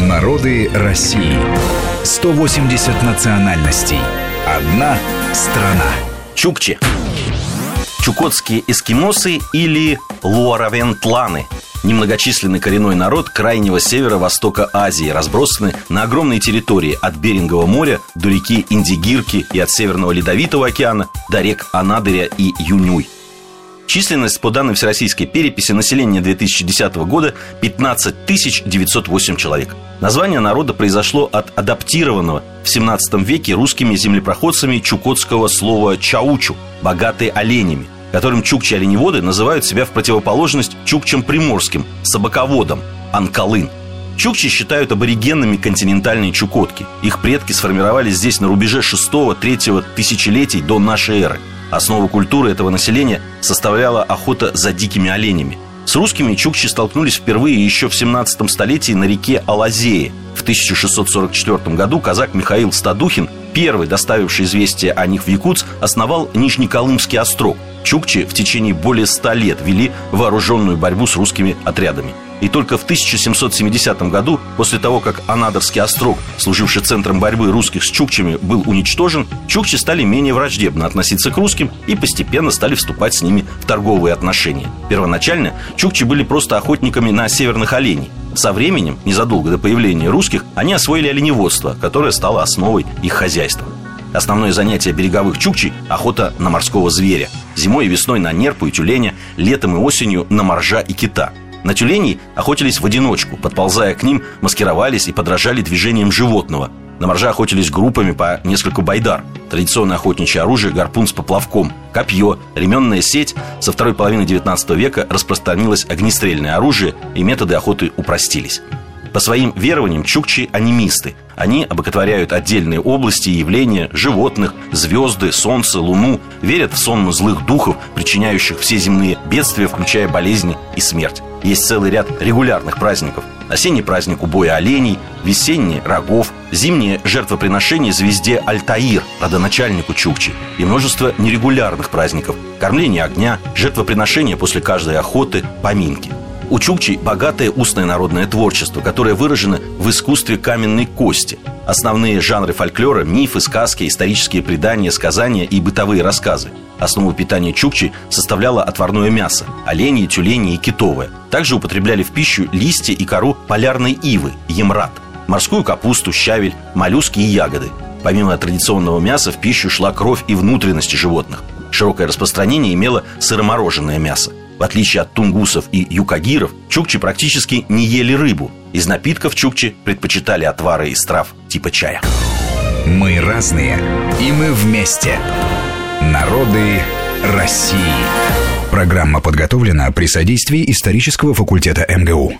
Народы России. 180 национальностей. Одна страна. Чукчи. Чукотские эскимосы или луаравентланы – немногочисленный коренной народ крайнего севера-востока Азии, разбросанный на огромной территории от Берингового моря до реки Индигирки и от Северного Ледовитого океана до рек Анадыря и Юнюй. Численность по данным Всероссийской переписи населения 2010 года 15 908 человек. Название народа произошло от адаптированного в 17 веке русскими землепроходцами чукотского слова «чаучу» – «богатые оленями», которым чукчи-оленеводы называют себя в противоположность чукчам приморским, собаководам, анкалын. Чукчи считают аборигенами континентальной Чукотки. Их предки сформировались здесь на рубеже 6-3 тысячелетий до нашей эры. Основу культуры этого населения составляла охота за дикими оленями. С русскими чукчи столкнулись впервые еще в 17 столетии на реке Алазее. В 1644 году казак Михаил Стадухин, первый доставивший известие о них в Якутск, основал Нижнеколымский острог – Чукчи в течение более ста лет вели вооруженную борьбу с русскими отрядами. И только в 1770 году, после того, как Анадырский острог, служивший центром борьбы русских с чукчами, был уничтожен, чукчи стали менее враждебно относиться к русским и постепенно стали вступать с ними в торговые отношения. Первоначально чукчи были просто охотниками на северных оленей. Со временем, незадолго до появления русских, они освоили оленеводство, которое стало основой их хозяйства. Основное занятие береговых чукчей – охота на морского зверя. Зимой и весной на нерпу и тюленя, летом и осенью на моржа и кита. На тюленей охотились в одиночку, подползая к ним, маскировались и подражали движениям животного. На моржа охотились группами по несколько байдар. Традиционное охотничье оружие – гарпун с поплавком, копье, ременная сеть. Со второй половины 19 века распространилось огнестрельное оружие, и методы охоты упростились. По своим верованиям чукчи – анимисты. Они обоготворяют отдельные области и явления, животных, звезды, солнце, луну, верят в сон злых духов, причиняющих все земные бедствия, включая болезни и смерть. Есть целый ряд регулярных праздников. Осенний праздник убоя оленей, весенний – рогов, зимнее – жертвоприношение звезде Альтаир, родоначальнику Чукчи, и множество нерегулярных праздников – кормление огня, жертвоприношение после каждой охоты, поминки – у чукчей богатое устное народное творчество, которое выражено в искусстве каменной кости. Основные жанры фольклора – мифы, сказки, исторические предания, сказания и бытовые рассказы. Основу питания чукчи составляло отварное мясо – оленьи, тюлени и китовое. Также употребляли в пищу листья и кору полярной ивы – емрат, морскую капусту, щавель, моллюски и ягоды. Помимо традиционного мяса в пищу шла кровь и внутренности животных. Широкое распространение имело сыромороженое мясо. В отличие от тунгусов и юкагиров, чукчи практически не ели рыбу. Из напитков чукчи предпочитали отвары из трав типа чая. Мы разные, и мы вместе. Народы России. Программа подготовлена при содействии исторического факультета МГУ.